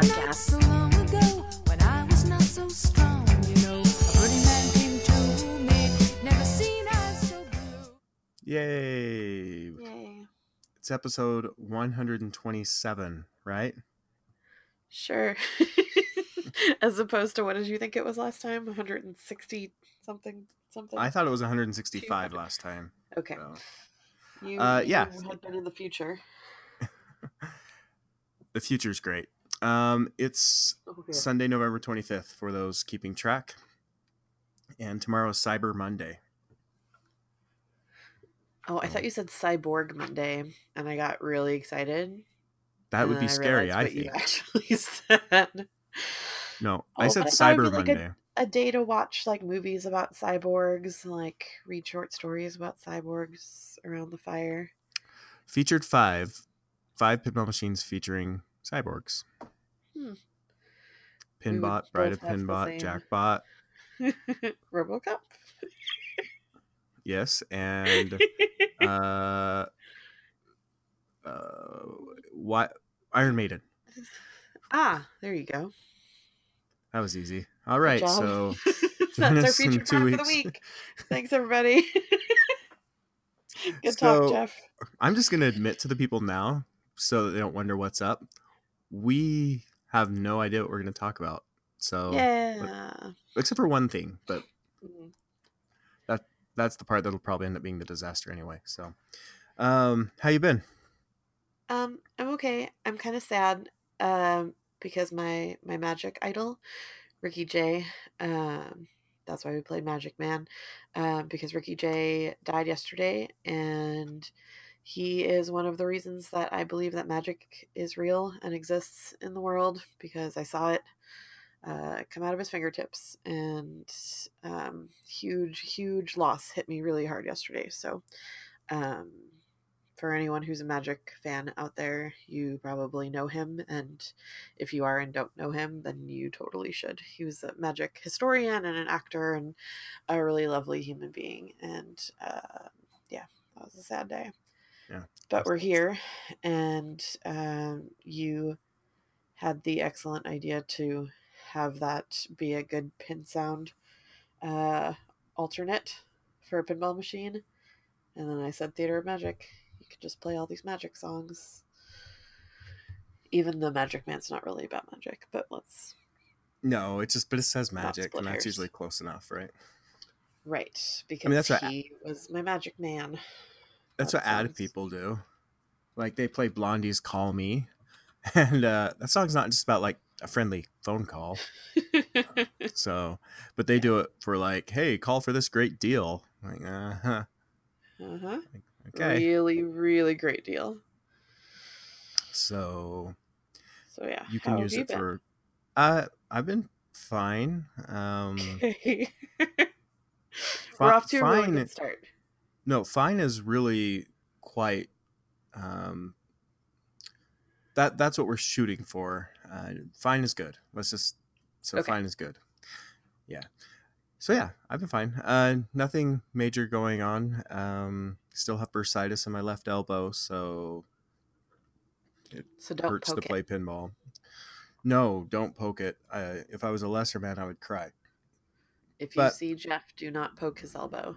podcast. So long ago, when I was not so strong, you know, a birdie man came to me, never seen eyes so blue. Yay! Yay. It's episode 127, right? Sure. As opposed to what did you think it was last time? 160 something something. I thought it was 165 200. last time. okay. so. You, Uh, you yeah. had been in the future. The future's great. Um, it's Oh, yeah. Sunday, November 25th for those keeping track. And tomorrow is Cyber Monday. Oh, I thought you said Cyborg Monday, and I got really excited. That would be then scary, I think. actually said. No, Oh, I said I Cyber like a- Monday. A day to watch like movies about cyborgs, like read short stories about cyborgs around the fire. Featured five, five pinball machines featuring cyborgs. Hmm. Pinbot, Bride of Pinbot, Jackbot, RoboCop. yes, and uh, uh, what? Iron Maiden. ah, there you go. That was easy. All right, so That's our in two for the week. Thanks, everybody. Good So- talk, Jeff. I'm just gonna admit to the people now, so they don't wonder what's up. We have no idea what we're gonna talk about. So, Yeah. except for one thing, but Mhm. that's the part that'll probably end up being the disaster anyway. So, um, how you been? Um, I'm okay. I'm kind of sad. Um, because my my magic idol, Ricky Jay Um, that's why we played Magic Man. Um, because Ricky Jay died yesterday, and he is one of the reasons that I believe that magic is real and exists in the world. Because I saw it uh, come out of his fingertips, and um, huge, huge loss hit me really hard yesterday. So, um, for anyone who's a magic fan out there, you probably know him. And if you are and don't know him, then you totally should. He was a magic historian and an actor and a really lovely human being. And uh, yeah, that was a sad day. Yeah, But we're here, and um, you had the excellent idea to have that be a good pin sound uh, alternate for a pinball machine. And then I said Theater of Magic. You could just play all these magic songs. Even the Magic Man's not really about magic, but let's. No, it just but it says magic, and that's usually close enough, right? Right, because that's what- he was my Magic Man. That's what ad people do. Like they play Blondie's "Call Me," and uh, that song's not just about like a friendly phone call. So, but they do it for like, hey, call for this great deal. Like, uh huh. uh-huh. Okay. Really, really great deal. So So yeah, you can how use you it been? for. Uh, I've been fine. Um, Okay. We're off to a really fine. good start. No, fine is really quite. Um, that that's what we're shooting for. Uh, fine is good. Let's just so Okay. fine is good. Yeah. So yeah, I've been fine. Uh, nothing major going on. Um, still have bursitis in my left elbow, so So don't hurts to play it. pinball. No, don't poke it. Uh, if I was a lesser man, I would cry. If you but- see Jeff, do not poke his elbow.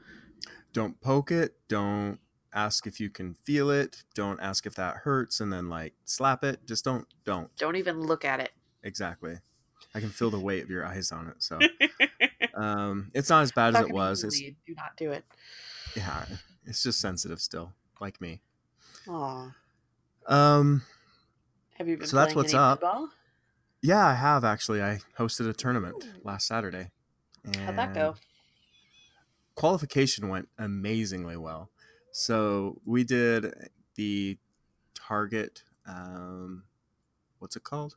Don't poke it. Don't ask if you can feel it. Don't ask if that hurts, and then like slap it. Just don't. Don't. Don't even look at it. Exactly. I can feel the weight of your eyes on it. So um, it's not as bad as it was. It's. Do not do it. yeah, it's just sensitive still, like me. Aw. Um, Have you been So that's what's up. pinball? yeah, I have actually. I hosted a tournament Ooh. last Saturday. How'd that go? Qualification went amazingly well. So we did the target. Um, what's it called?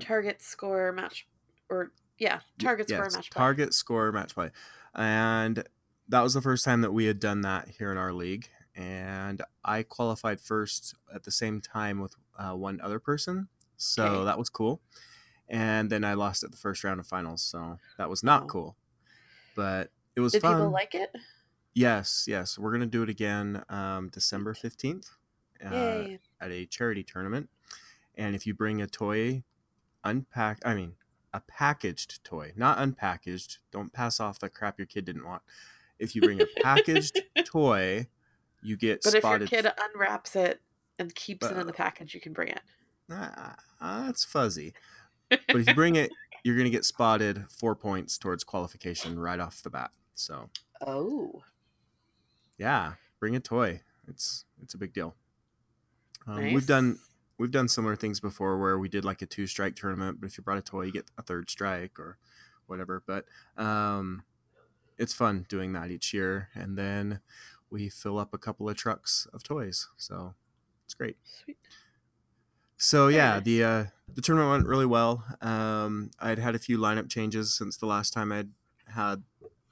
Target score match, or yeah, target score Yes, match. play. target score match play and that was the first time that we had done that here in our league and i qualified first at the same time with uh, one other person so Okay. that was cool and then i lost at the first round of finals so that was not Oh. cool but it was Did fun people like it? yes yes we're gonna do it again um, december 15th uh, Yay! at a charity tournament and if you bring a toy unpack. I mean a packaged toy not unpackaged don't pass off the crap your kid didn't want if you bring a packaged toy you get But if spotted your kid unwraps it and keeps it in the package, you can bring it. Ah, ah, that's fuzzy but if you bring it you're going to get spotted four points towards qualification right off the bat so Oh, yeah bring a toy. It's it's a big deal. Um, nice. we've done we've done similar things before where we did like a two strike tournament but if you brought a toy you get a third strike or whatever but um it's fun doing that each year and then we fill up a couple of trucks of toys so it's great. Sweet. so yeah the uh the tournament went really well. Um i'd had a few lineup changes since the last time i'd had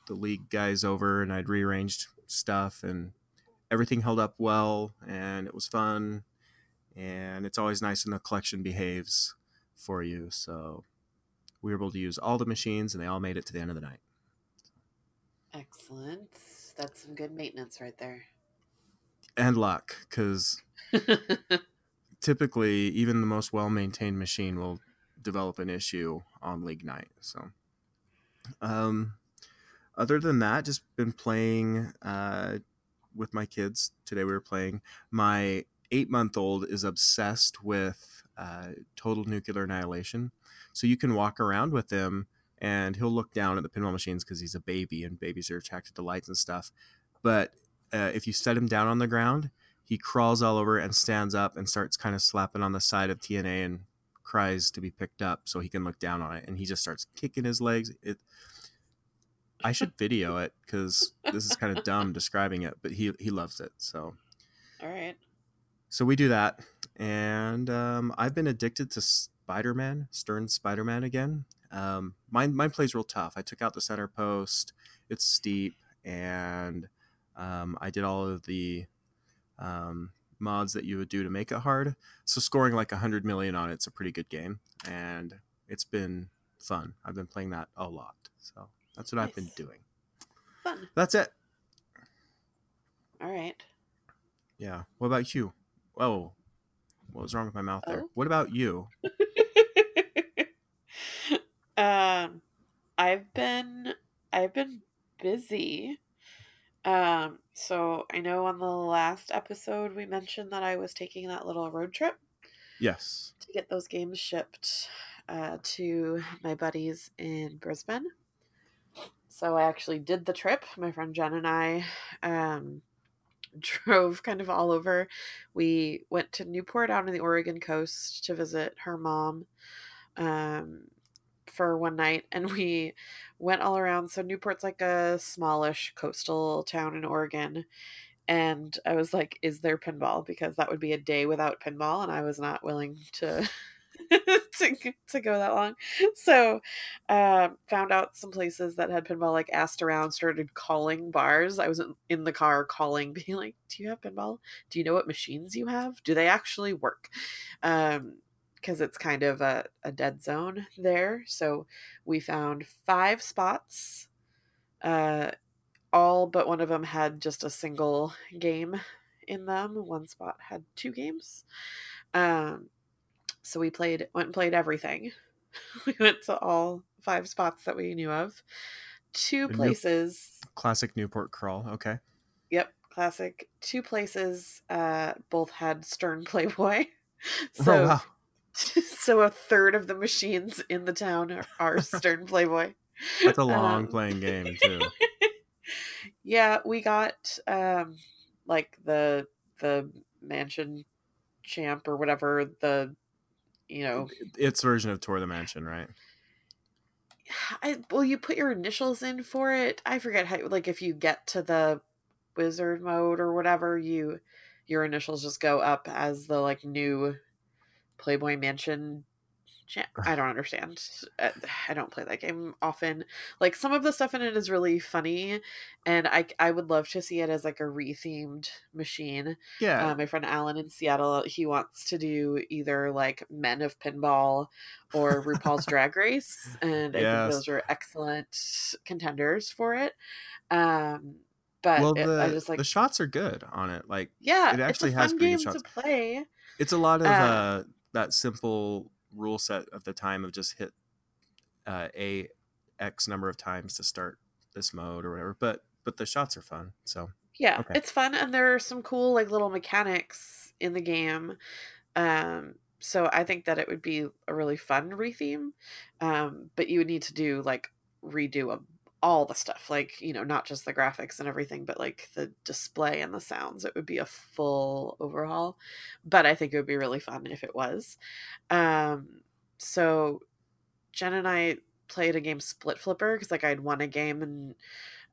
the league guys over and i'd rearranged stuff and everything held up well and it was fun and it's always nice when the collection behaves for you so we were able to use all the machines and they all made it to the end of the night Excellent. That's some good maintenance right there. and luck because typically even the most well-maintained machine will develop an issue on league night so um other than that just been playing uh with my kids today we were playing. My eight month old is obsessed with uh, total nuclear annihilation. So you can walk around with him and he'll look down at the pinball machines because he's a baby and babies are attracted to lights and stuff. But uh, if you set him down on the ground he crawls all over and stands up and starts kind of slapping on the side of TNA and cries to be picked up so he can look down on it and he just starts kicking his legs I should video it cuz this is kind of dumb describing it but he he loves it so All right. so we do that and um, I've been addicted to Spider-Man Stern Spider-Man again um, mine mine plays real tough I took out the center post it's steep and um, I did all of the um, mods that you would do to make it hard. So scoring like 100 million on it's a pretty good game, and it's been fun. I've been playing that a lot, so that's what I've been doing. Fun. That's it. All right. Yeah. What about you? Oh, what was wrong with my mouth there? Oh. What about you? um, I've been I've been busy. Um, so I know on the last episode we mentioned that I was taking that little road trip Yes. to get those games shipped uh, to my buddies in Brisbane. So I actually did the trip. My friend Jen and I um, drove kind of all over. We went to Newport out on the Oregon coast to visit her mom um, for one night, and we went all around. So Newport's like a smallish coastal town in Oregon. And I was like, "Is there pinball?" Because that would be a day without pinball, and I was not willing to to to go that long. So, um, found out some places that had pinball. Like asked around, started calling bars. I was in- in the car calling, being like, "Do you have pinball? Do you know what machines you have? Do they actually work?" Um, because it's kind of a, a dead zone there. So we found five spots. Uh, all but one of them had just a single game in them. One spot had two games. Um, so we played, went and played everything. we went to all five spots that we knew of. Two The New- places. Classic Newport crawl. Okay. Yep, classic. Two places. Uh, both had Stern Playboy. So oh wow. so a third of the machines in the town are, are Stern Playboy. That's a long Um, playing game too. yeah, we got um like the the mansion champ or whatever the you know Its version of Tour the Mansion, right? I, well you put your initials in for it. I forget how like if you get to the wizard mode or whatever, you your initials just go up as the like new Playboy Mansion. I don't understand. Uh, I don't play that game often. Like some of the stuff in it is really funny, and I I would love to see it as like a rethemed machine. Yeah. Uh, my friend Alan in Seattle, he wants to do either like Men of Pinball or RuPaul's Drag Race, and I Yes. think those are excellent contenders for it. Um, but well, the I just like the shots are good on it. Like yeah, it actually has fun pretty game good to shots. play. it's a lot of Uh, uh that simple rule set of the time of just hit uh, a x number of times to start this mode or whatever. But but the shots are fun. So Yeah, Okay. it's fun and there are some cool like little mechanics in the game. Um so I think that it would be a really fun retheme. Um but you would need to do like redo a, all the stuff like, you know, not just the graphics and everything, but like the display and the sounds. It would be a full overhaul. But I think it would be really fun if it was. Um so Jen and I played a game Split Flipper because like I'd won a game and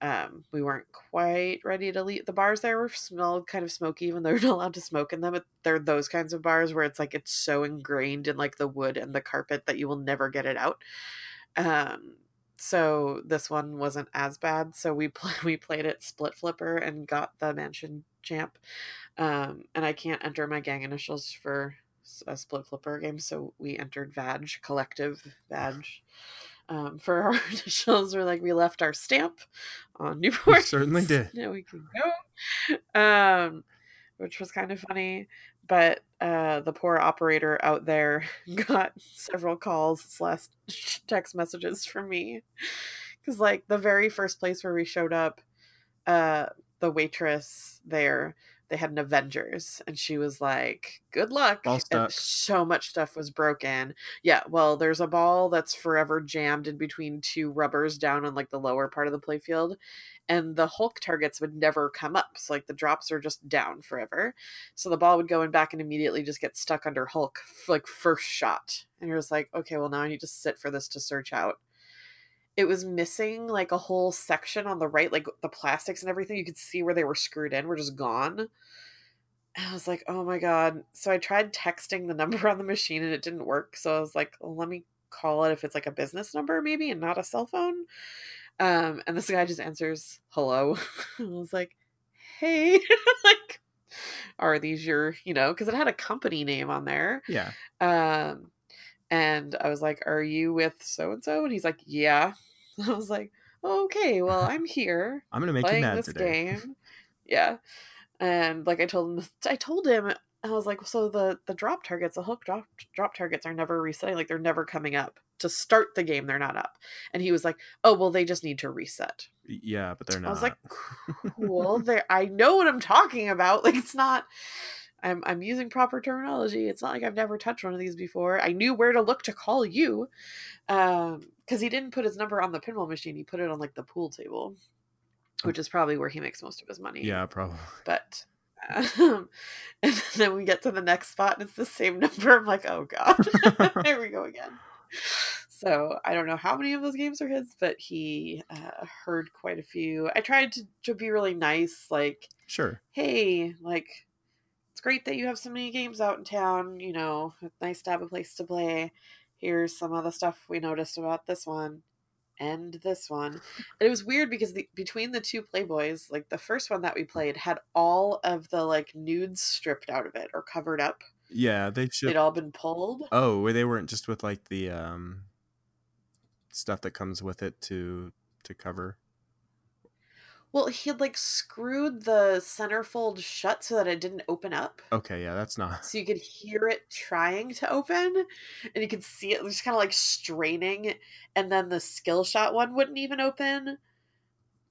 um, we weren't quite ready to leave. The bars there were smelled kind of smoky, even though you're not allowed to smoke in them. But they're those kinds of bars where it's like it's so ingrained in like the wood and the carpet that you will never get it out. Um, so this one wasn't as bad. So we play, we played it Split Flipper and got the mansion champ. Um, and I can't enter my gang initials for a Split Flipper game, so we entered VAG collective VAG. Um, for our initials, we're like we left our stamp on Newport. certainly did. Now we can go. Um, which was kind of funny. But uh, the poor operator out there got several calls slash text messages from me. Because, like, the very first place where we showed up, uh, the waitress there, they had an Avengers, and she was like, "Good luck." And so much stuff was broken. Yeah, well, there's a ball that's forever jammed in between two rubbers down on like the lower part of the playfield, and the Hulk targets would never come up. So like the drops are just down forever. So the ball would go in back and immediately just get stuck under Hulk, like first shot. And you're just like, okay, well now I need to sit for this to search out. It was missing like a whole section on the right, like the plastics and everything. You could see where they were screwed in, were just gone. And I was like, oh my god. So I tried texting the number on the machine and it didn't work. So I was like, well, let me call it if it's like a business number maybe and not a cell phone. Um, and this guy just answers, hello. I was like, hey, like, are these your, you know, because it had a company name on there. Yeah. Um, and I was like, are you with so and so? And he's like, yeah. I was like, okay, well, I'm here I'm gonna make you mad this today. game. yeah. And like I told him, I told him, I was like, so the the drop targets, the Hulk drop drop targets are never resetting. Like they're never coming up to start the game. They're not up. And he was like, oh well, they just need to reset. Yeah, but they're not. I was like, cool. There, I know what I'm talking about. Like it's not. I'm I'm using proper terminology. It's not like I've never touched one of these before. I knew where to look to call you, um, because he didn't put his number on the pinball machine. He put it on like the pool table, which is probably where he makes most of his money. yeah, probably. But um, and then we get to the next spot and it's the same number. I'm like, oh god, there we go again. So I don't know how many of those games are his, but he uh, heard quite a few. I tried to, to be really nice, like, Sure. hey, like, it's great that you have so many games out in town. You know, it's nice to have a place to play. Here's some of the stuff we noticed about this one and this one. And it was weird because the, between the two Playboys, like the first one that we played had all of the like nudes stripped out of it or covered up. Yeah, they They'd all been pulled. Oh, where they weren't just with like the um stuff that comes with it to to cover. Well, he had like screwed the centerfold shut so that it didn't open up. Okay, yeah, that's not. So you could hear it trying to open, and you could see it just kind of like straining, and then the skill shot one wouldn't even open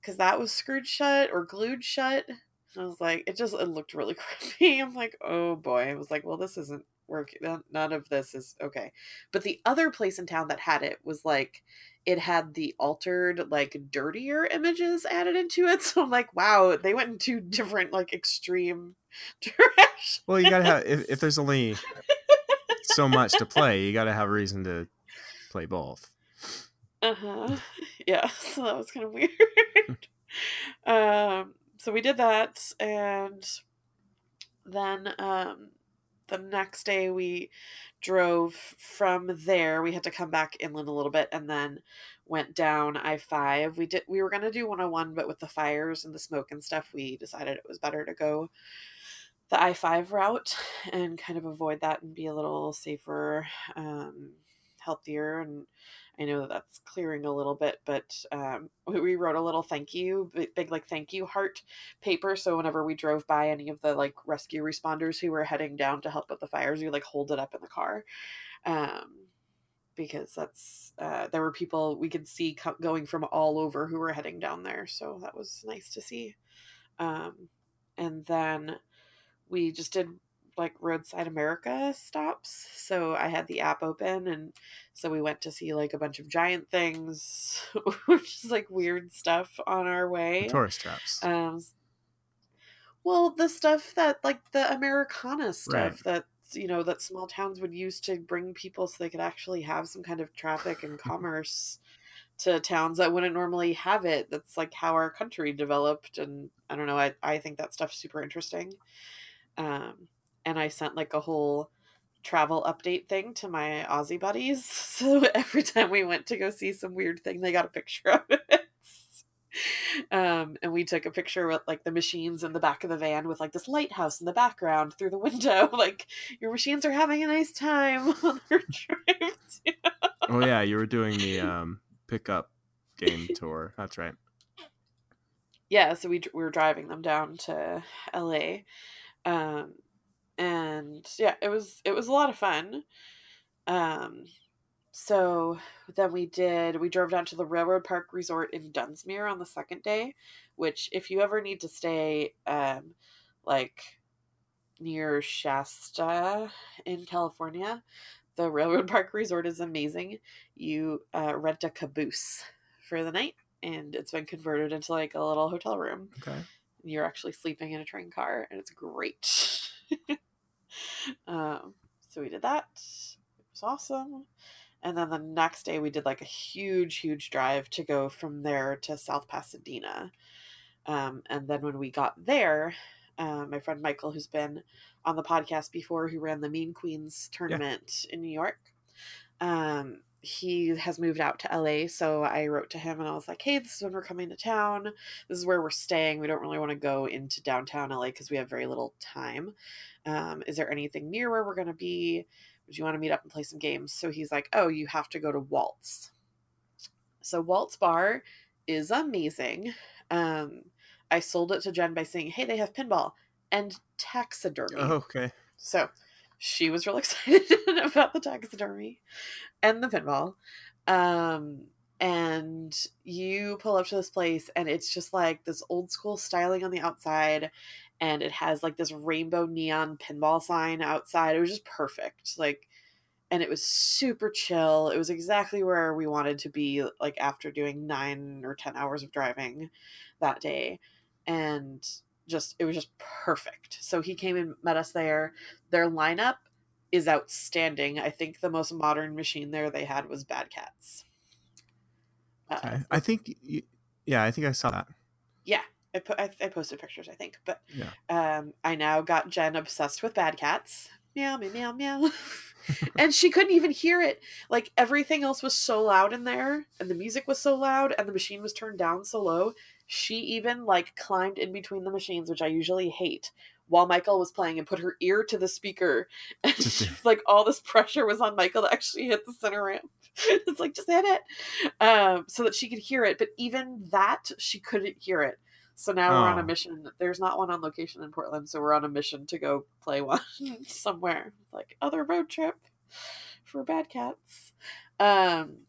because that was screwed shut or glued shut. And I was like, it just it looked really creepy. I'm like, oh boy. I was like, well, this isn't working. None- None of this is okay. But the other place in town that had it was like, it had the altered, like dirtier images added into it. So I'm like, wow, they went in two different, like extreme directions. Well, you gotta have if, if there's only so much to play, you gotta have a reason to play both. Uh huh. Yeah. So that was kind of weird. um. So we did that, and then um, the next day we drove from there. We had to come back inland a little bit, and then went down I five. We did. We were gonna do one hundred one, but with the fires and the smoke and stuff, we decided it was better to go the I five route and kind of avoid that and be a little safer, um, healthier, and I know that that's clearing a little bit, but um, we wrote a little thank you, big, big like thank you heart paper. So whenever we drove by any of the like rescue responders who were heading down to help with the fires, we like hold it up in the car. Um, because that's uh, there were people we could see co- going from all over who were heading down there, so that was nice to see. Um, and then we just did like roadside America stops. So I had the app open, and so we went to see like a bunch of giant things, which is like weird stuff on our The way. tourist traps. Um, well, the stuff that like the Americana stuff that you know that small towns would use to bring people so they could actually have some kind of traffic and commerce to towns that wouldn't normally have it. That's like how our country developed, and I don't know. I I think that stuff's super interesting. Um, and I sent like a whole travel update thing to my Aussie buddies. So every time we went to go see some weird thing, they got a picture of it. Um, and we took a picture with like the machines in the back of the van with like this lighthouse in the background through the window. Like your machines are having a nice time on their trip. oh yeah, you were doing the um, pickup game tour. That's right. yeah, so we we were driving them down to LA. Um, and yeah, it was it was a lot of fun. Um, so then we did we drove down to the Railroad Park Resort in Dunsmuir on the second day, which if you ever need to stay um like near Shasta in California, the Railroad Park Resort is amazing. You uh, rent a caboose for the night and it's been converted into like a little hotel room. Okay. You're actually sleeping in a train car and it's great. um, so we did that. It was awesome. And then the next day we did like a huge, huge drive to go from there to South Pasadena. Um, and then when we got there, uh, my friend Michael, who's been on the podcast before, who ran the Mean Queens tournament in New York, um, he has moved out to LA. So I wrote to him and I was like, hey, this is when we're coming to town. This is where we're staying. We don't really want to go into downtown LA because we have very little time. Um, is there anything near where we're going to be? Would you want to meet up and play some games? So he's like, oh, you have to go to Walt's. So Walt's Bar is amazing. Um, I sold it to Jen by saying, hey, they have pinball and taxidermy. Oh, okay. So she was real excited about the taxidermy and the pinball. Um, and you pull up to this place, and it's just like this old school styling on the outside, and it has like this rainbow neon pinball sign outside. It was just perfect. Like, and it was super chill. It was exactly where we wanted to be, like after doing nine or 10 hours of driving that day. And just, it was just perfect. So he came and met us there. Their lineup is outstanding. I think the most modern machine there they had was Bad Cats. Uh, Okay. I think. Yeah, I think I saw that. yeah, I, po- I, I posted pictures, I think, but Yeah. um, I now got Jen obsessed with Bad Cats. Meow, meow, meow, meow. and she couldn't even hear it. Like everything else was so loud in there, and the music was so loud, and the machine was turned down so low. She even like climbed in between the machines, which I usually hate, while Michael was playing, and put her ear to the speaker. And Just- she was like all this pressure was on Michael to actually hit the center ramp. it's like just hit it, um, so that she could hear it. But even that, she couldn't hear it. So now we're on a Oh. mission. There's not one on location in Portland, so we're on a mission to go play one somewhere. Like other road trip for bad cats. Um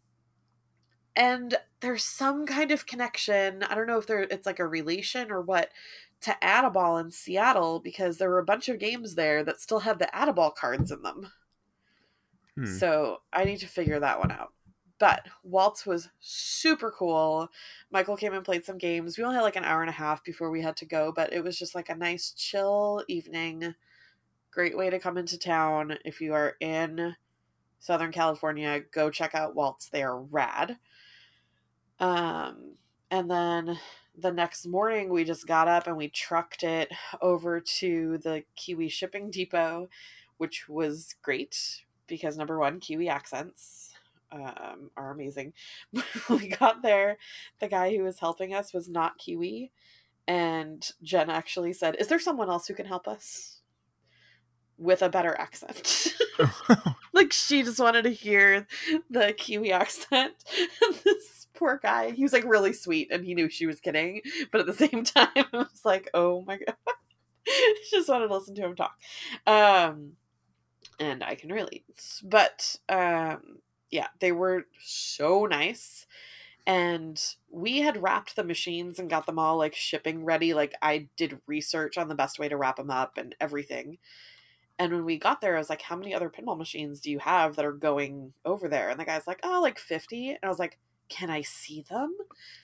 and there's some kind of connection. I don't know if there it's like a relation or what to Add-a-Ball in Seattle because there were a bunch of games there that still had the Add-a-Ball cards in them. Hmm. So I need to figure that one out. But Walt's was super cool. Michael came and played some games. We only had like an hour and a half before we had to go, but it was just like a nice chill evening. Great way to come into town. If you are in Southern California, go check out Walt's. They are rad. Um, and then the next morning, we just got up and we trucked it over to the Kiwi shipping depot, which was great because number one, Kiwi accents um, are amazing. We got there, the guy who was helping us was not Kiwi, and Jen actually said, "Is there someone else who can help us?" with a better accent. like she just wanted to hear the Kiwi accent. This poor guy, he was like really sweet and he knew she was kidding, but at the same time, it was like, oh my god. just wanted to listen to him talk. Um and I can relate. But um yeah, they were so nice. And we had wrapped the machines and got them all like shipping ready. Like I did research on the best way to wrap them up and everything. And when we got there, I was like, How many other pinball machines do you have that are going over there? And the guy's like, Oh, like 50. And I was like, Can I see them?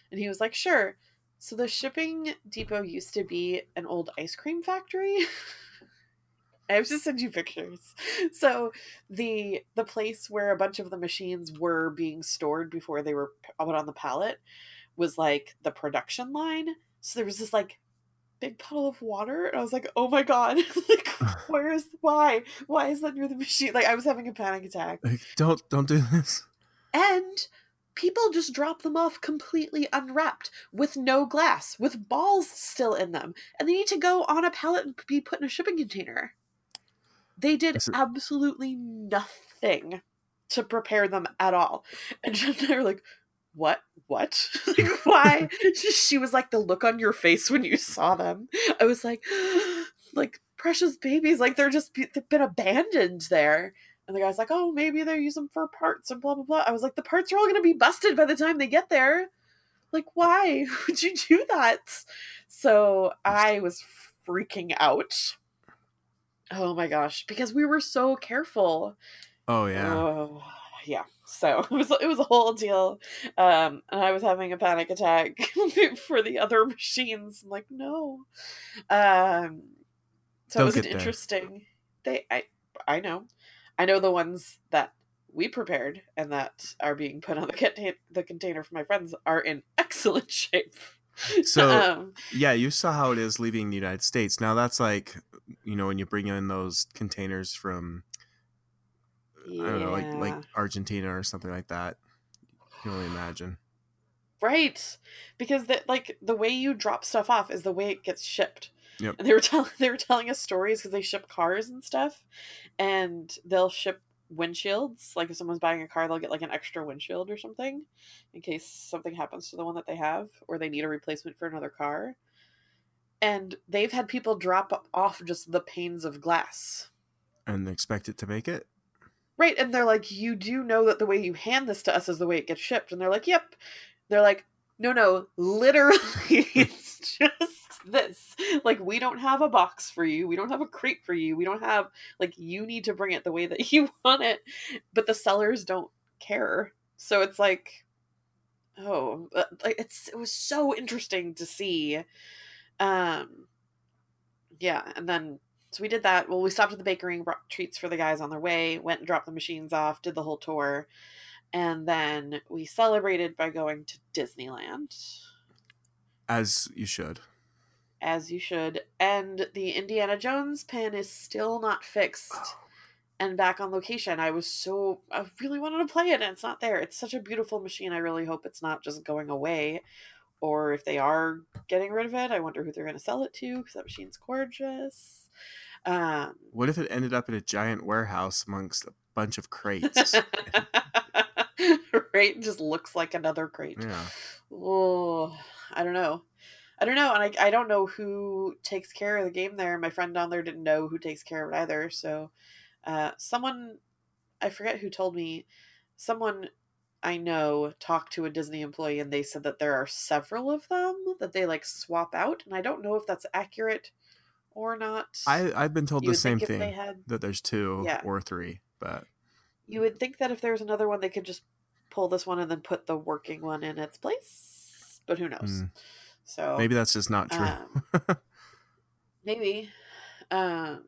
And he was like, Sure. So the shipping depot used to be an old ice cream factory. I have to send you pictures. So the the place where a bunch of the machines were being stored before they were put on the pallet was like the production line. So there was this like big puddle of water, and I was like, "Oh my god! like, where is why? Why is that near the machine?" Like, I was having a panic attack. Like, don't don't do this. And people just drop them off completely unwrapped with no glass, with balls still in them, and they need to go on a pallet and be put in a shipping container. They did is- absolutely nothing to prepare them at all. And Jen and I were like, what? What? like, why? she was like, the look on your face when you saw them. I was like, like, precious babies. Like, they're just, they've been abandoned there. And the guy's like, oh, maybe they use them for parts and blah, blah, blah. I was like, the parts are all going to be busted by the time they get there. Like, why would you do that? So I was freaking out. Oh my gosh, because we were so careful. Oh yeah. Oh, yeah. So it was it was a whole deal. Um and I was having a panic attack for the other machines. I'm like, no. Um so They'll it was get there. interesting they I I know. I know the ones that we prepared and that are being put on the contain- the container for my friends are in excellent shape. So um, yeah, you saw how it is leaving the United States. Now that's like, you know, when you bring in those containers from I don't know, like like Argentina or something like that. You can only imagine. Right. Because that like the way you drop stuff off is the way it gets shipped. Yep. And they were telling they were telling us stories because they ship cars and stuff, and they'll ship windshields. Like if someone's buying a car, they'll get like an extra windshield or something, in case something happens to the one that they have, or they need a replacement for another car. And they've had people drop off just the panes of glass. And expect it to make it? Right, and they're like, you do know that the way you hand this to us is the way it gets shipped, and they're like, yep. They're like, no, no, literally, it's just this. Like, we don't have a box for you, we don't have a crate for you, we don't have like you need to bring it the way that you want it, but the sellers don't care. So it's like, oh, uh, it's it was so interesting to see. Um, yeah, and then so we did that. Well, we stopped at the bakery brought treats for the guys on their way, went and dropped the machines off, did the whole tour, and then we celebrated by going to Disneyland, As you should. As you should. And the Indiana Jones pin is still not fixed and back on location. I was so I really wanted to play it and it's not there. It's such a beautiful machine. I really hope it's not just going away. Or if they are getting rid of it, I wonder who they're going to sell it to because that machine's gorgeous. Um, What if it ended up in a giant warehouse amongst a bunch of crates? right? Just looks like another crate. yeah. Oh, I don't know. I don't know, and I, I don't know who takes care of the game there. My friend down there didn't know who takes care of it either. So, uh, someone, I forget who told me, someone I know talked to a Disney employee and they said that there are several of them that they like swap out, and I don't know if that's accurate or not. I, I've been told You the same think if they thing had- that there's two Yeah. or three, but You would think that if there was another one, they could just pull this one and then put the working one in its place, but who knows? mm, So maybe that's just not true. Um, maybe. Um,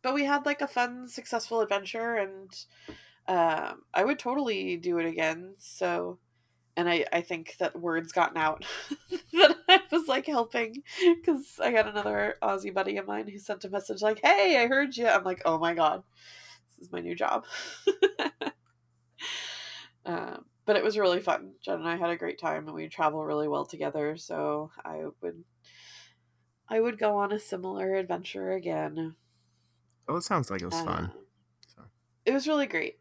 but we had like a fun, successful adventure, and um, I would totally do it again. So, and I, I think that word's gotten out that I was like helping because I got another Aussie buddy of mine who sent a message like, "Hey, I heard you." I'm like, "Oh my god, this is my new job." um, but it was really fun. Jen and I had a great time, and we travel really well together. So I would I would go on a similar adventure again. Oh, it sounds like it was fun. Uh, So. It was really great,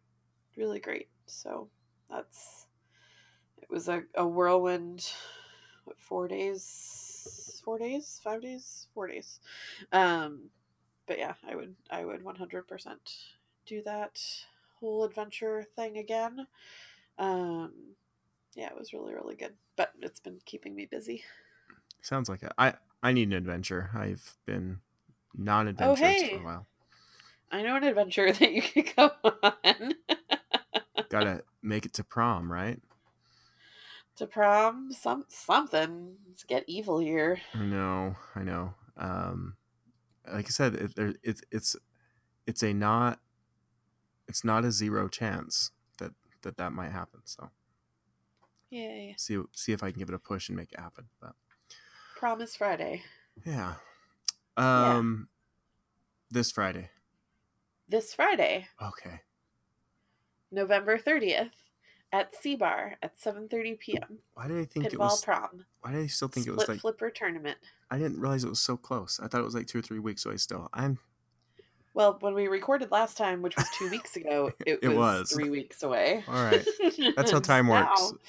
really great. So that's it was a, a whirlwind. What, four days, four days, five days, four days. Um, but yeah, I would I would one hundred percent do that whole adventure thing again. Um, yeah, it was really really good, but it's been keeping me busy. Sounds like it. I I need an adventure. I've been non-adventurous for Oh, hey. a while. I know an adventure that you could go on Gotta make it to prom, right? to prom. Some something. Let's get evil here. I know, I know. Um, like I said, it, there, it's it's it's a not it's not a zero chance that that might happen. So Yay! see see if I can give it a push and make it happen. But Prom is Friday. yeah, um, this Friday. This Friday, Okay, November thirtieth, at C Bar at seven thirty p.m. why did I think it Pinball was? prom. Why did I still think Split it was like? flipper tournament. I didn't realize it was so close. I thought it was like two or three weeks away. Still, I'm Well, when we recorded last time, which was two weeks ago, it, It was, was. three weeks away. all right. That's how time works. Now,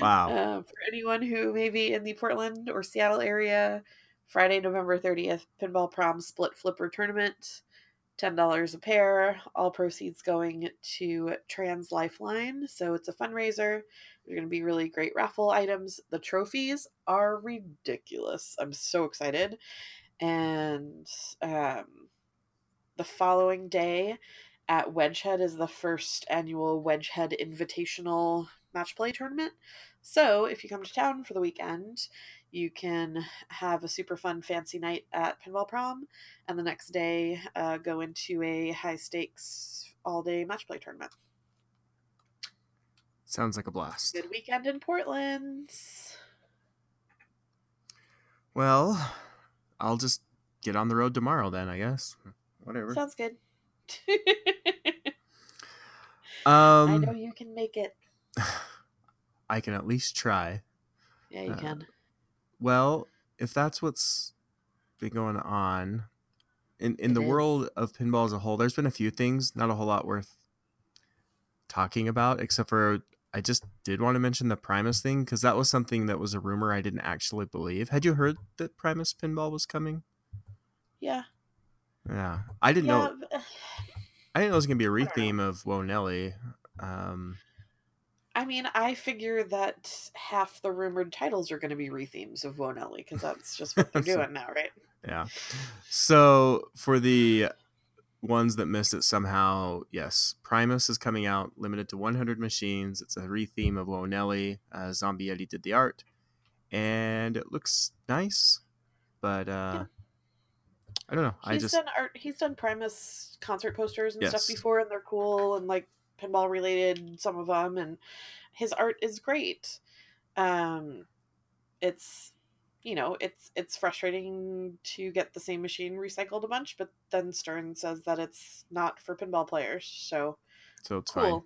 Wow. uh, for anyone who may be in the Portland or Seattle area, Friday, November 30th, Pinball Prom Split Flipper Tournament. $10 a pair. All proceeds going to Trans Lifeline. So it's a fundraiser. There's going to be really great raffle items. The trophies are ridiculous. I'm so excited. And um, the following day at Wedgehead is the first annual Wedgehead Invitational Match Play Tournament. So if you come to town for the weekend, you can have a super fun fancy night at Pinball Prom, and the next day uh, go into a high stakes all day match play tournament. Sounds like a blast. Good weekend in Portland. Well, I'll just get on the road tomorrow then, I guess. Whatever. Sounds good. Um, I know you can make it. I can at least try. Yeah, you Uh, can. Well, if that's what's been going on in in It the is. world of pinball as a whole, there's been a few things, not a whole lot worth talking about, except for I just did want to mention the Primus thing because that was something that was a rumor I didn't actually believe. Had you heard that Primus pinball was coming? Yeah. Yeah, I didn't yeah. know. but- I didn't know it was gonna be a retheme of Whoa Nellie. Um, I mean, I figure that half the rumored titles are going to be rethemes of Whoa Nellie because that's just what they're doing now, right? Yeah. So for the ones that missed it somehow, yes, Primus is coming out, limited to 100 machines. It's a retheme of Whoa Nellie. Uh, Zombie Yeti did the art, and it looks nice, but uh, I don't know. I He's just done art. He's done Primus concert posters and Yes. stuff before, and they're cool and like pinball related. Some of them, and his art is great. Um, it's you know it's it's frustrating to get the same machine recycled a bunch, but then Stern says that it's not for pinball players. So so it's cool.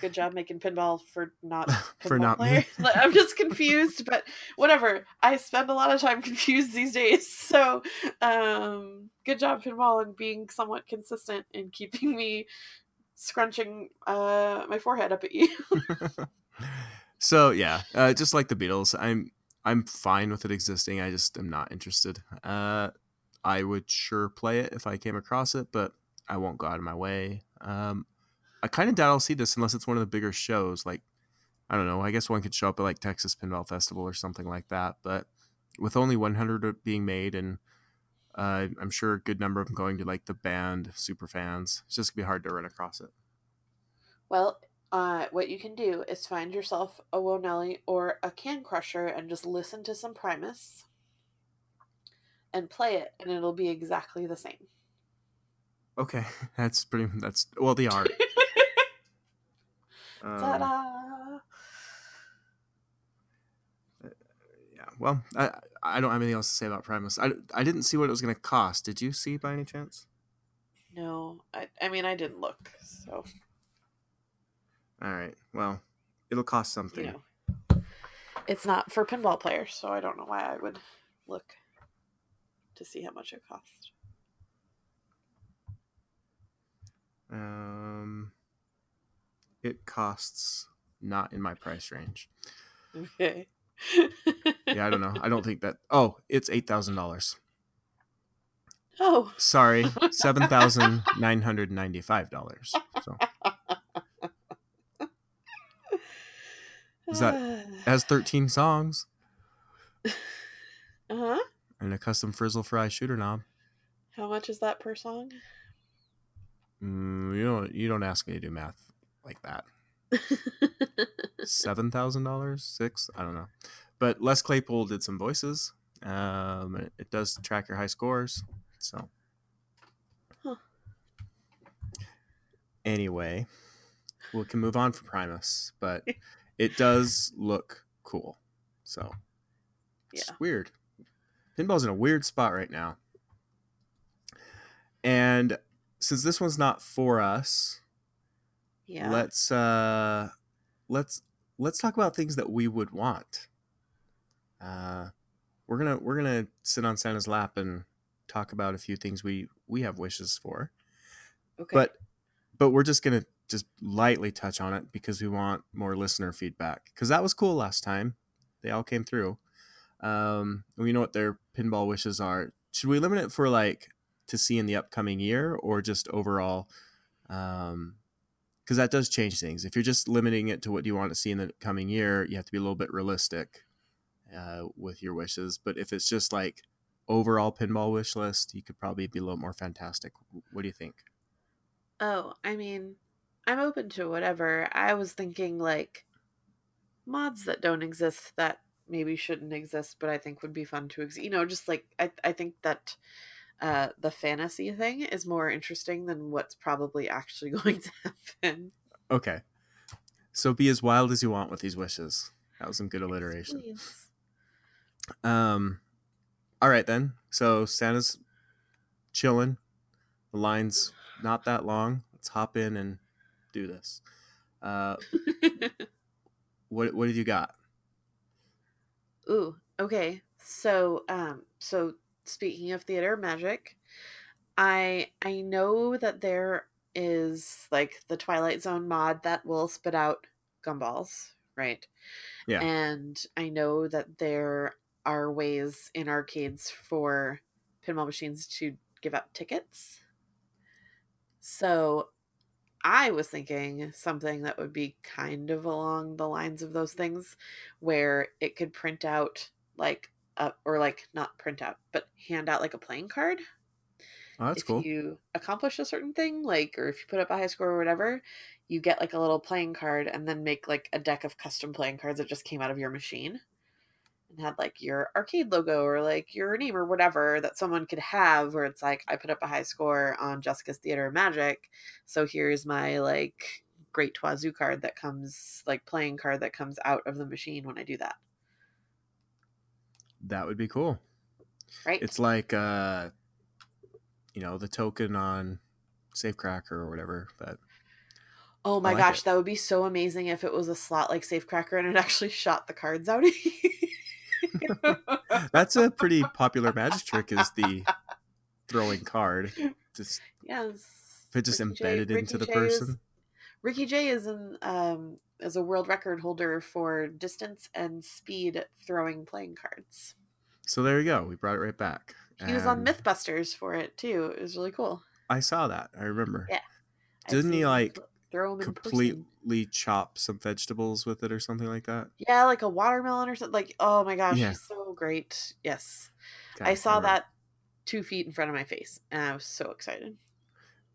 Good job making pinball for not fine for pinball not me. players. Like, I'm just confused, but whatever. I spend a lot of time confused these days. So, um, good job, pinball, and being somewhat consistent in keeping me scrunching uh, my forehead up at you. so yeah, uh, just like the Beatles, I'm I'm fine with it existing. I just am not interested. Uh, I would sure play it if I came across it, but I won't go out of my way. Um, I kind of doubt I'll see this unless it's one of the bigger shows. Like I don't know. I guess one could show up at like Texas Pinball Festival or something like that. But with only 100 being made and uh, I'm sure a good number of them going to like the band super fans, it's just gonna be hard to run across it. well, uh, what you can do is find yourself a Whoa Nellie or a Can Crusher and just listen to some Primus and play it, and it'll be exactly the same. Okay, that's pretty. That's well the art. Um, Ta-da! yeah. Well, I I don't have anything else to say about Primus. I, I didn't see what it was going to cost. Did you see by any chance? No, I, I mean I didn't look, so all right. Well, it'll cost something. You know, it's not for pinball players, so I don't know why I would look to see how much it costs. Um, it costs not in my price range. Okay. yeah, I don't know. I don't think that. Oh, it's eight thousand dollars. Oh. Sorry, seven thousand nine hundred ninety-five dollars. So. Is that- has thirteen songs uh huh. and a custom frizzle fry shooter knob. How much is that per song? Mm, you don't. You don't ask me to do math like that. Seven thousand dollars, six. I don't know. But Les Claypool did some voices. Um, it, it does track your high scores. So. Huh. Anyway, we can move on from Primus, but it does look cool. So. It's weird. Pinball's in a weird spot right now. And since this one's not for us, yeah. let's uh let's let's talk about things that we would want uh we're gonna we're gonna sit on santa's lap and talk about a few things we we have wishes for okay. but but we're just gonna just lightly touch on it because we want more listener feedback because that was cool last time. They all came through. Um we know what their pinball wishes are. Should we limit it for like to see in the upcoming year or just overall um because that does change things. If you're just limiting it to what you want to see in the coming year you have to be a little bit realistic uh, with your wishes. But if it's just like overall pinball wish list you could probably be a little more fantastic. What do you think? Oh, I mean, I'm open to whatever. I was thinking like mods that don't exist that maybe shouldn't exist, but I think would be fun to exist. You know, just like I, I think that uh, the fantasy thing is more interesting than what's probably actually going to happen. okay so be as wild as you want with these wishes that was some good alliteration Please. Um, all right then. So Santa's chilling. The line's not that long. Let's hop in and do this. Uh, what what have you got? Ooh, okay. So, um, so speaking of theater magic, I I know that there is like the Twilight Zone mod that will spit out gumballs, right? Yeah. And I know that there are ways in arcades for pinball machines to give out tickets. So I was thinking something that would be kind of along the lines of those things where it could print out like a, or like not print out, but hand out like a playing card Oh, that's if cool. you accomplish a certain thing, like or if you put up a high score or whatever, you get like a little playing card and then make like a deck of custom playing cards that just came out of your machine and had like your arcade logo or like your name or whatever that someone could have where it's like I put up a high score on Jessica's Theater of Magic, so here's my like Great Wazoo card that comes like playing card that comes out of the machine when I do that. That would be cool. Right? It's like uh, you know, the token on Safecracker or whatever. But Oh my like gosh, it. that would be so amazing if it was a slot like Safecracker and it actually shot the cards out. that's a pretty popular magic trick. Is the throwing card just yes. if it just Ricky J- embedded into the J is- person. Ricky Jay is an um is a world record holder for distance and speed throwing playing cards. So there you go. We brought it right back. He was on MythBusters for it too. It was really cool. I saw that. I remember. Yeah. Didn't he like throw 'em in person. completely chop some vegetables with it or something like that? Yeah, like a watermelon or something. Like, oh my gosh, Yeah. so great. Yes, Okay, I saw that two feet in front of my face, and I was so excited.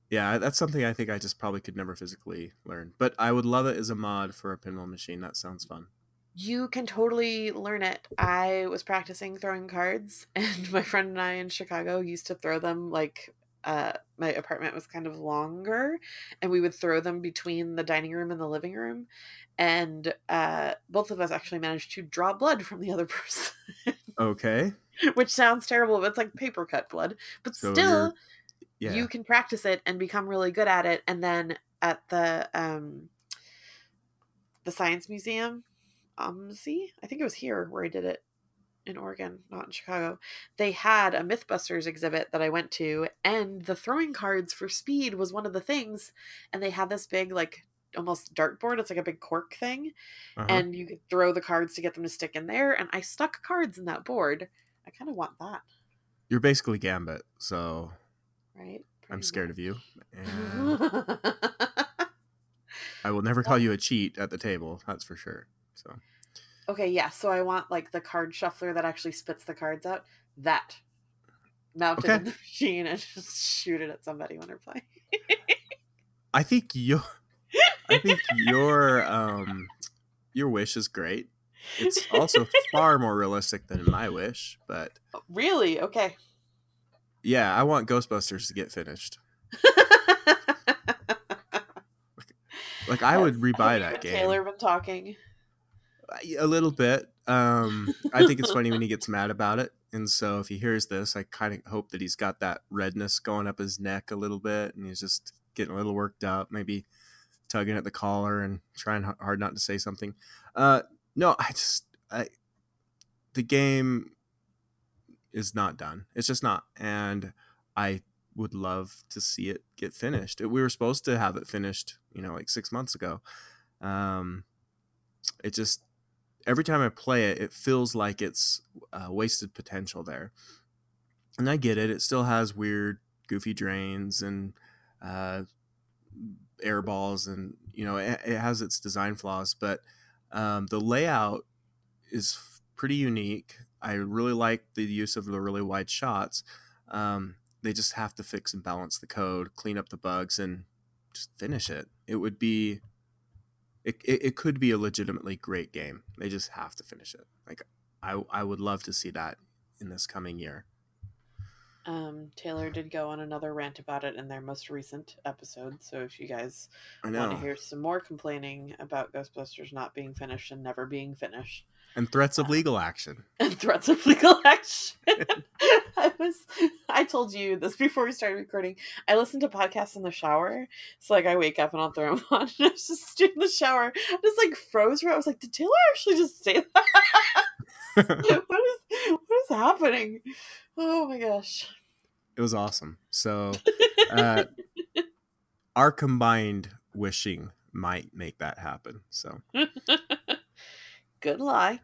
Yeah, that's something I think I just probably could never physically learn. But I would love it as a mod for a pinball machine. That sounds fun. You can totally learn it. I was practicing throwing cards, and my friend and I in Chicago used to throw them like uh, my apartment was kind of longer, and we would throw them between the dining room and the living room. And uh, both of us actually managed to draw blood from the other person, Okay. which sounds terrible, but it's like paper cut blood. But So still, Yeah. you can practice it and become really good at it and then at the um the science museum umc i think it was here where i did it in Oregon, not in Chicago, they had a Mythbusters exhibit that I went to, and the throwing cards for speed was one of the things. And they had this big, like, almost dartboard. It's like a big cork thing. Uh-huh. And you could throw the cards to get them to stick in there. And I stuck cards in that board. I kind of want that, You're basically Gambit, so right? I'm scared of you. And you. I will never call you a cheat at the table, that's for sure. So okay, yeah. So I want like the card shuffler that actually spits the cards out. That mounted Okay. in the machine and just shoot it at somebody when they're playing. I think your I think your um your wish is great. It's also far more realistic than my wish, but really okay. yeah, I want Ghostbusters to get finished. Like I would rebuy that game Taylor been talking. A little bit. Um, I think it's funny when he gets mad about it, and so if he hears this, I kind of hope that he's got that redness going up his neck a little bit, and he's just getting a little worked up, maybe tugging at the collar and trying hard not to say something. Uh, no, I just I the game is not done. It's just not, and I would love to see it get finished. We were supposed to have it finished, you know, like six months ago. Um, it just every time I play it, it feels like it's uh, wasted potential there. And I get it; it still has weird, goofy drains and uh, air balls, and you know, it, it has its design flaws. But um, the layout is pretty unique. I really like the use of the really wide shots. Um, they just have to fix and balance the code, clean up the bugs, and just finish it. It would be it, it, it could be a legitimately great game. They just have to finish it. Like I I would love to see that in this coming year. Um, Taylor did go on another rant about it in their most recent episode. So if you guys want to hear some more complaining about Ghostbusters not being finished and never being finished, And threats of legal action. and threats of legal action. I was I told you this before we started recording. I listen to podcasts in the shower. So like I wake up and I'll throw them on and I was just in the shower. I just like froze for I was like, did Taylor actually just say that? what is what is happening? Oh my gosh. It was awesome. So uh, our combined wishing might make that happen. So Good luck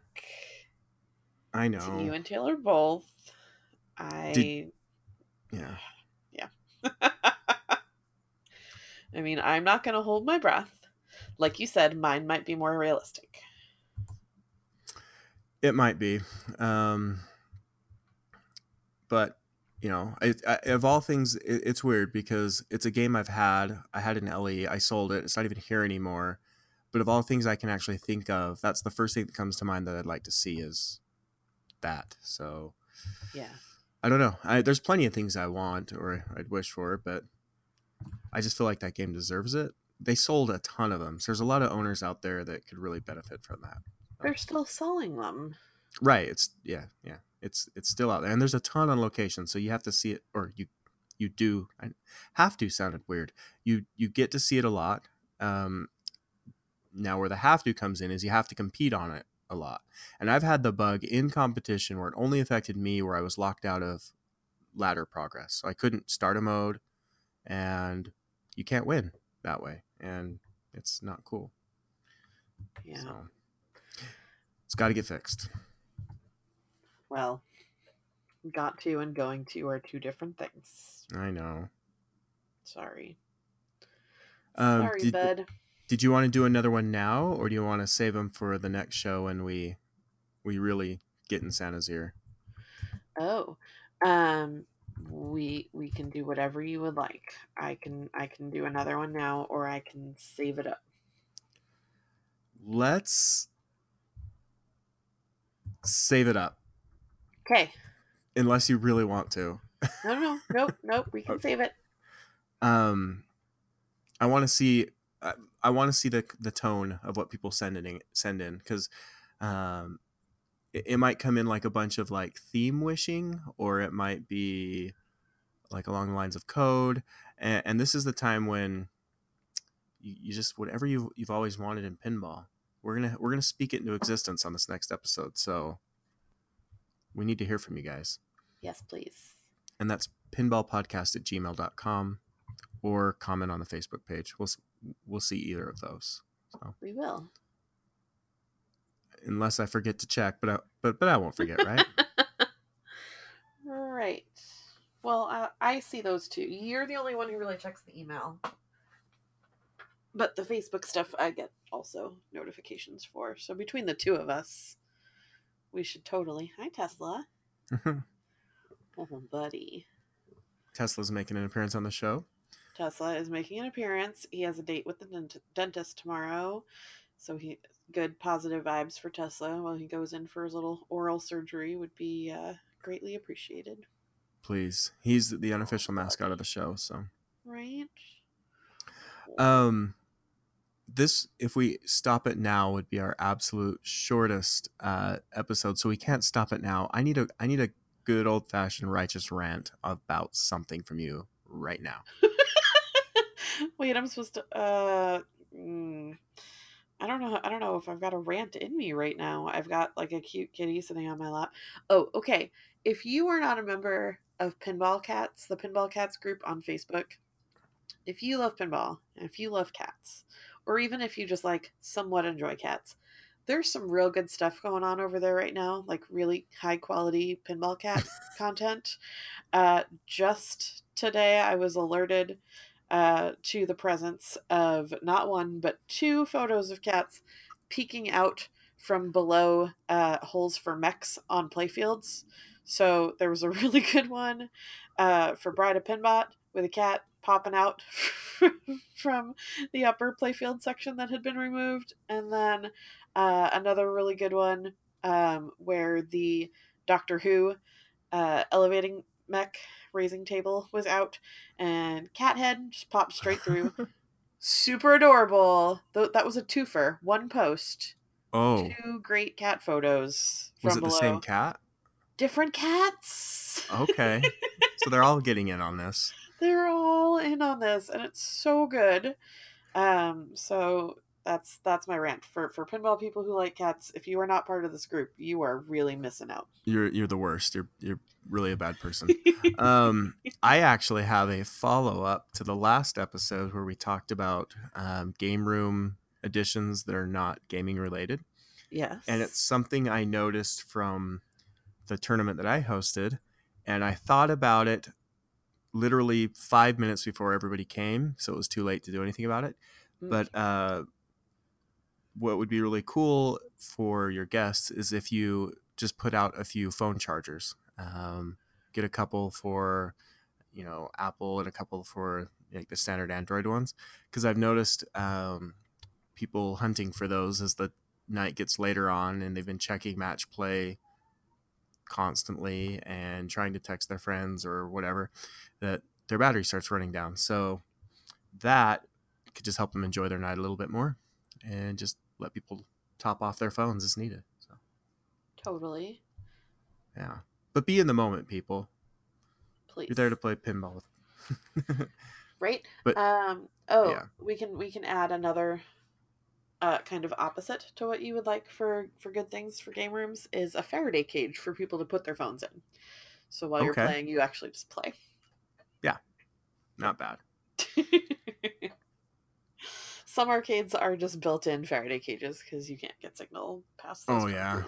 I to know. you and Taylor both. I yeah. Yeah. I mean, I'm not going to hold my breath. Like you said, mine might be more realistic. It might be. Um, but you know, I, I, of all things, it, it's weird because it's a game I've had. I had an LE. I sold it. It's not even here anymore. But of all things I can actually think of, that's the first thing that comes to mind that I'd like to see is that. So Yeah. I don't know. I, there's plenty of things I want or I'd wish for, but I just feel like that game deserves it. They sold a ton of them, so there's a lot of owners out there that could really benefit from that. They're still selling them. Right. It's yeah, yeah. It's it's still out there, and there's a ton on location, so you have to see it, or you you do I, have to. Sounded weird. You you get to see it a lot. Um, now where the have to comes in is you have to compete on it a lot, and I've had the bug in competition where it only affected me where I was locked out of ladder progress, so I couldn't start a mode, and you can't win that way, and it's not cool. Yeah. So it's got to get fixed. Well, got to and going to are two different things. I know. Sorry. Um, Sorry, did, bud. Did you want to do another one now, or do you want to save them for the next show when we we really get in Santa's ear? Oh, um, we we can do whatever you would like. I can I can do another one now, or I can save it up. Let's save it up, Okay. unless you really want to. No, no, no, nope, nope. We can Okay. save it. Um, I want to see. I, I want to see the the tone of what people send in send in because, um, it, it might come in like a bunch of like theme wishing, or it might be like along the lines of code. And, and this is the time when you, you just whatever you you've always wanted in pinball. We're gonna we're gonna speak it into existence on this next episode. So we need to hear from you guys. Yes, please. And that's pinballpodcast at gmail.com or comment on the Facebook page. We'll, we'll see either of those. So We will. unless I forget to check, but I, but, but I won't forget, right? Right. Well, uh, I see those two. You're the only one who really checks the email. But the Facebook stuff I get also notifications for. So between the two of us, we should totally. Hi, Tesla. Oh, buddy. Tesla's making an appearance on the show. Tesla is making an appearance. He has a date with the dent- dentist tomorrow. So he good positive vibes for Tesla while he goes in for his little oral surgery would be uh, greatly appreciated. Please. He's the unofficial mascot of the show, so Right? um this if we stop it now would be our absolute shortest uh episode so we can't stop it now i need a i need a good old fashioned righteous rant about something from you right now Wait, I'm supposed to. Uh, mm, I don't know. I don't know if I've got a rant in me right now. I've got like a cute kitty sitting on my lap. Oh, okay. If you are not a member of Pinball Cats, the Pinball Cats group on Facebook, if you love pinball and if you love cats, or even if you just like somewhat enjoy cats, there's some real good stuff going on over there right now. Like really high quality pinball cat content. Uh, just today, I was alerted uh, to the presence of not one but two photos of cats peeking out from below uh, holes for mechs on playfields. So there was a really good one uh, for Bride of Pinbot with a cat popping out from the upper playfield section that had been removed, and then uh, another really good one um, where the Doctor Who uh, elevating mech raising table was out, and Cathead just popped straight through. Super adorable. Th- that was a twofer. One post. oh Two great cat photos from was it below. the same cat Different cats. okay so they're all getting in on this They're all in on this, and it's so good. Um, so that's that's my rant for for pinball people who like cats. If you are not part of this group, you are really missing out. you're you're the worst you're you're really a bad person um i actually have a follow-up to the last episode where we talked about um, game room additions that are not gaming related yes, and it's something I noticed from the tournament that I hosted, and I thought about it literally five minutes before everybody came, so it was too late to do anything about it. Mm. But uh, what would be really cool for your guests is if you just put out a few phone chargers, um, get a couple for you know Apple and a couple for like the standard Android ones, because I've noticed um, people hunting for those as the night gets later on and they've been checking match play constantly and trying to text their friends or whatever that their battery starts running down. So that could just help them enjoy their night a little bit more and just let people top off their phones as needed so totally. yeah but be in the moment people Please, you're there to play pinball right? But- um, oh, yeah. we can we can add another uh, kind of opposite to what you would like for for good things for game rooms is a Faraday cage for people to put their phones in. So while you're playing, you actually just play. Yeah. Not bad Some arcades are just built-in Faraday cages because you can't get signal past those Oh, yeah.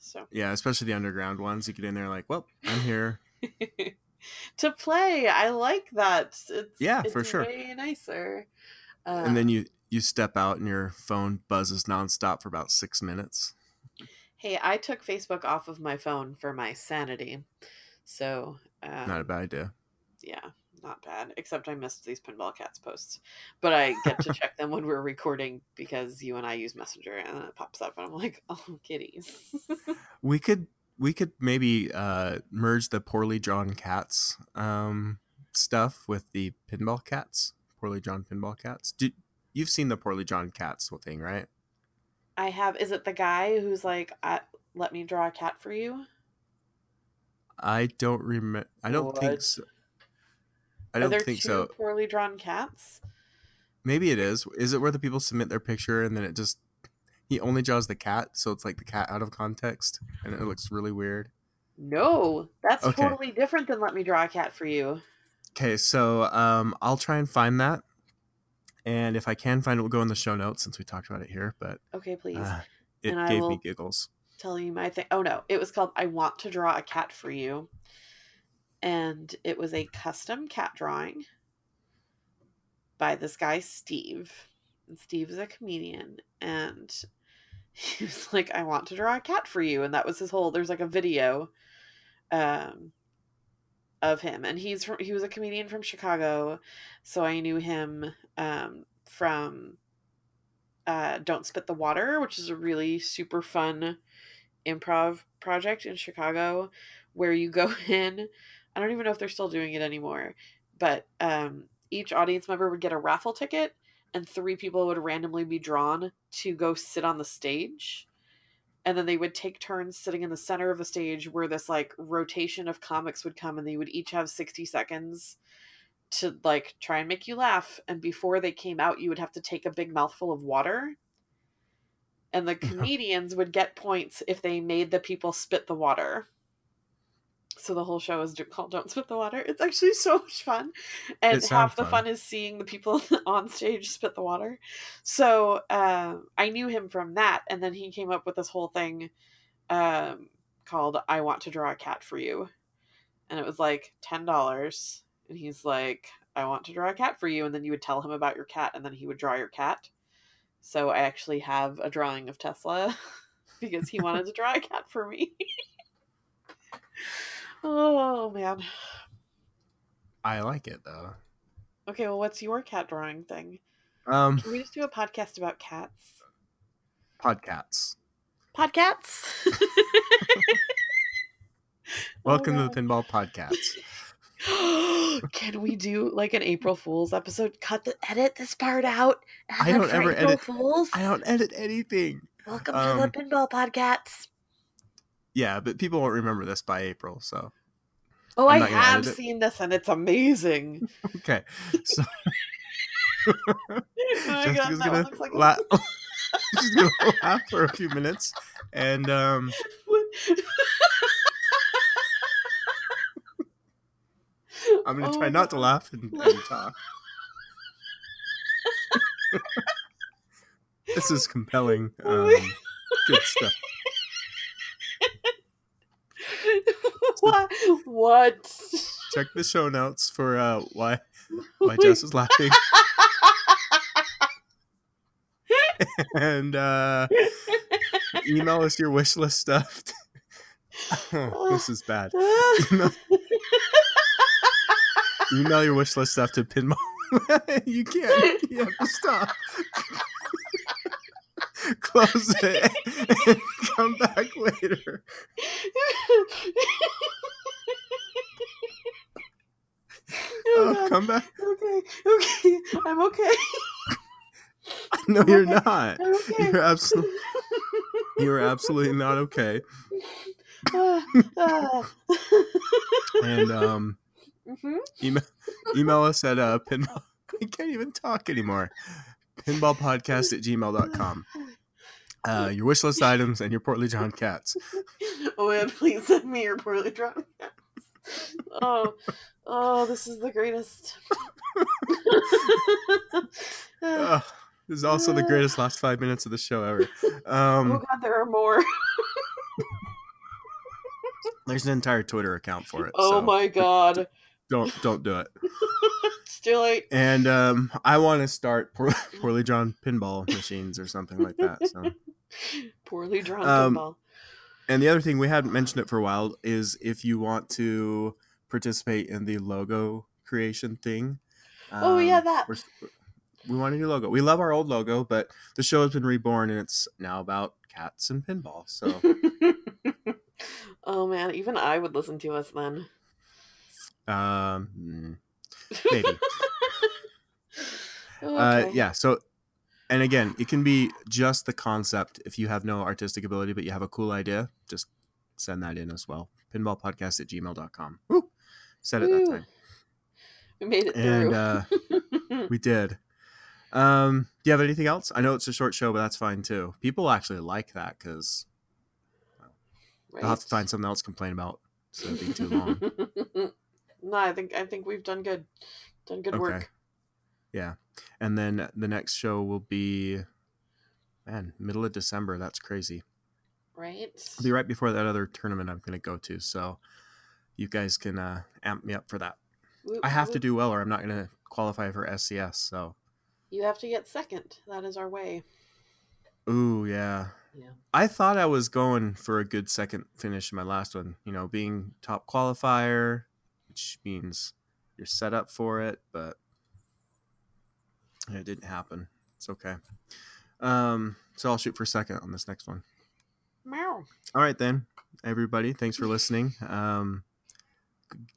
So yeah especially the underground ones you get in there like well i'm here to play, I like that. It's Yeah, it's for sure. Way nicer. Uh, and then you you step out and your phone buzzes nonstop for about six minutes hey, I took Facebook off of my phone for my sanity, so um, not a bad idea yeah, not bad. Except I missed these pinball cats posts, but I get to check them when we're recording because you and I use Messenger, and it pops up, and I'm like, oh, kitties. We could we could maybe uh, merge the poorly drawn cats um, stuff with the pinball cats, poorly drawn pinball cats. Did you've seen the poorly drawn cats thing, right? I have. Is it the guy who's like, I, "Let me draw a cat for you"? I don't remember. I don't think so. I Are don't there think two so. poorly drawn cats? Maybe it is. Is it where the people submit their picture and then it just he only draws the cat, so it's like the cat out of context and it looks really weird. No, that's Okay. totally different than Let Me Draw a Cat for You. Okay, so um, I'll try and find that, and if I can find it, we'll go in the show notes since we talked about it here. But Okay, please. uh, it And I gave me giggles. tell you my thing. Oh no, it was called I Want to Draw a Cat for You. And it was a custom cat drawing by this guy, Steve. And Steve is a comedian. And he was like, I want to draw a cat for you. And that was his whole there's like a video um of him. And he's from he was a comedian from Chicago. So I knew him um from uh Don't Spit the Water, which is a really super fun improv project in Chicago where you go in. I don't even know if they're still doing it anymore, but um, each audience member would get a raffle ticket, and three people would randomly be drawn to go sit on the stage. And then they would take turns sitting in the center of the stage where this like rotation of comics would come, and they would each have 60 seconds to like try and make you laugh. And before they came out, you would have to take a big mouthful of water and the comedians would get points if they made the people spit the water. So the whole show is called "Don't Spit the Water." It's actually so much fun, and half the fun. fun is seeing the people on stage spit the water. So uh, I knew him from that, and then he came up with this whole thing um, called "I Want to Draw a Cat for You," and it was like ten dollars, and he's like, "I want to draw a cat for you," and then you would tell him about your cat, and then he would draw your cat. So I actually have a drawing of Tesla because he wanted to draw a cat for me. oh man. I like it though. Okay, well what's your cat drawing thing? Um, Can we just do a podcast about cats? podcasts. Podcats? Welcome Oh, to the Pinball Podcast. Can we do like an April Fool's episode? Cut the edit this part out. I don't ever April edit- Fools. I don't edit anything. Welcome um, to the Pinball Podcast. Yeah, but people won't remember this by April. So Oh, I'm I have seen this and it's amazing. okay. So oh god, Jessica's gonna one looks a- she's gonna laugh for a few minutes, and um, I'm gonna Oh try my not to laugh and, and talk. this is compelling. Oh Um, good stuff. what? What? Check the show notes for uh, why why Jess is laughing. and uh, email us your wish list stuff. this is bad. Email, email your wish list stuff to pinball. you can't. You have to stop. Close it come back later. oh, Oh, come back. Okay, okay, I'm okay. No, I'm you're okay. not. Okay. You're absolutely. You're absolutely not okay. Ah, ah. And um, Mhm. email email us at uh, pinball. I can't even talk anymore. Pinballpodcast at gmail.com. Uh, your wish list items and your Portly John cats. Oh man, please send me your poorly drawn cats. Oh, oh, this is the greatest. Ugh, this is also the greatest last five minutes of the show ever. oh Um, god, there are more. there's an entire Twitter account for it. Oh so my god. Don't don't do it. It's too late. And um, I want to start poor, poorly drawn pinball machines or something like that. So. Poorly drawn Um, pinball. And the other thing we hadn't mentioned it for a while is if you want to participate in the logo creation thing. Oh, yeah, um, that. we're- we want a new logo. We love our old logo, but the show has been reborn and it's now about cats and pinball. So oh man, even I would listen to us then. Um, mm, maybe. Okay. Uh, yeah. So, and again, it can be just the concept. If you have no artistic ability, but you have a cool idea, just send that in as well. Pinballpodcast at gmail.com. Woo! Said it that time. We made it And through. uh, we did. Um, do you have anything else? I know it's a short show, but that's fine too. People actually like that because they'll have to find something else to complain about. so it'd be too long. no, I think I think we've done good. Done good work. Yeah. And then the next show will be man, middle of December. That's crazy. Right? It'll be right before that other tournament I'm gonna go to. So you guys can uh, amp me up for that. Whoop, I have to do well or I'm not gonna qualify for SCS, so You have to get second. That is our way. Ooh, yeah. Yeah. I thought I was going for a good second finish in my last one, you know, being top qualifier, which means you're set up for it, but it didn't happen. It's okay. Um, so I'll shoot for a second on this next one. Meow. All right, then, everybody. Thanks for listening. Um,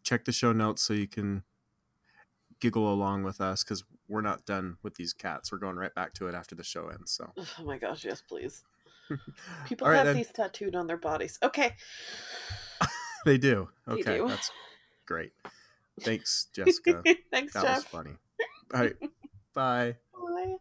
check the show notes so you can giggle along with us because we're not done with these cats. We're going right back to it after the show ends. So, Oh my gosh, yes, please. People right, have then. these tattooed on their bodies. Okay. they do. They Okay, do. that's great. Thanks, Jessica. Thanks, that was funny. All right, bye. Bye.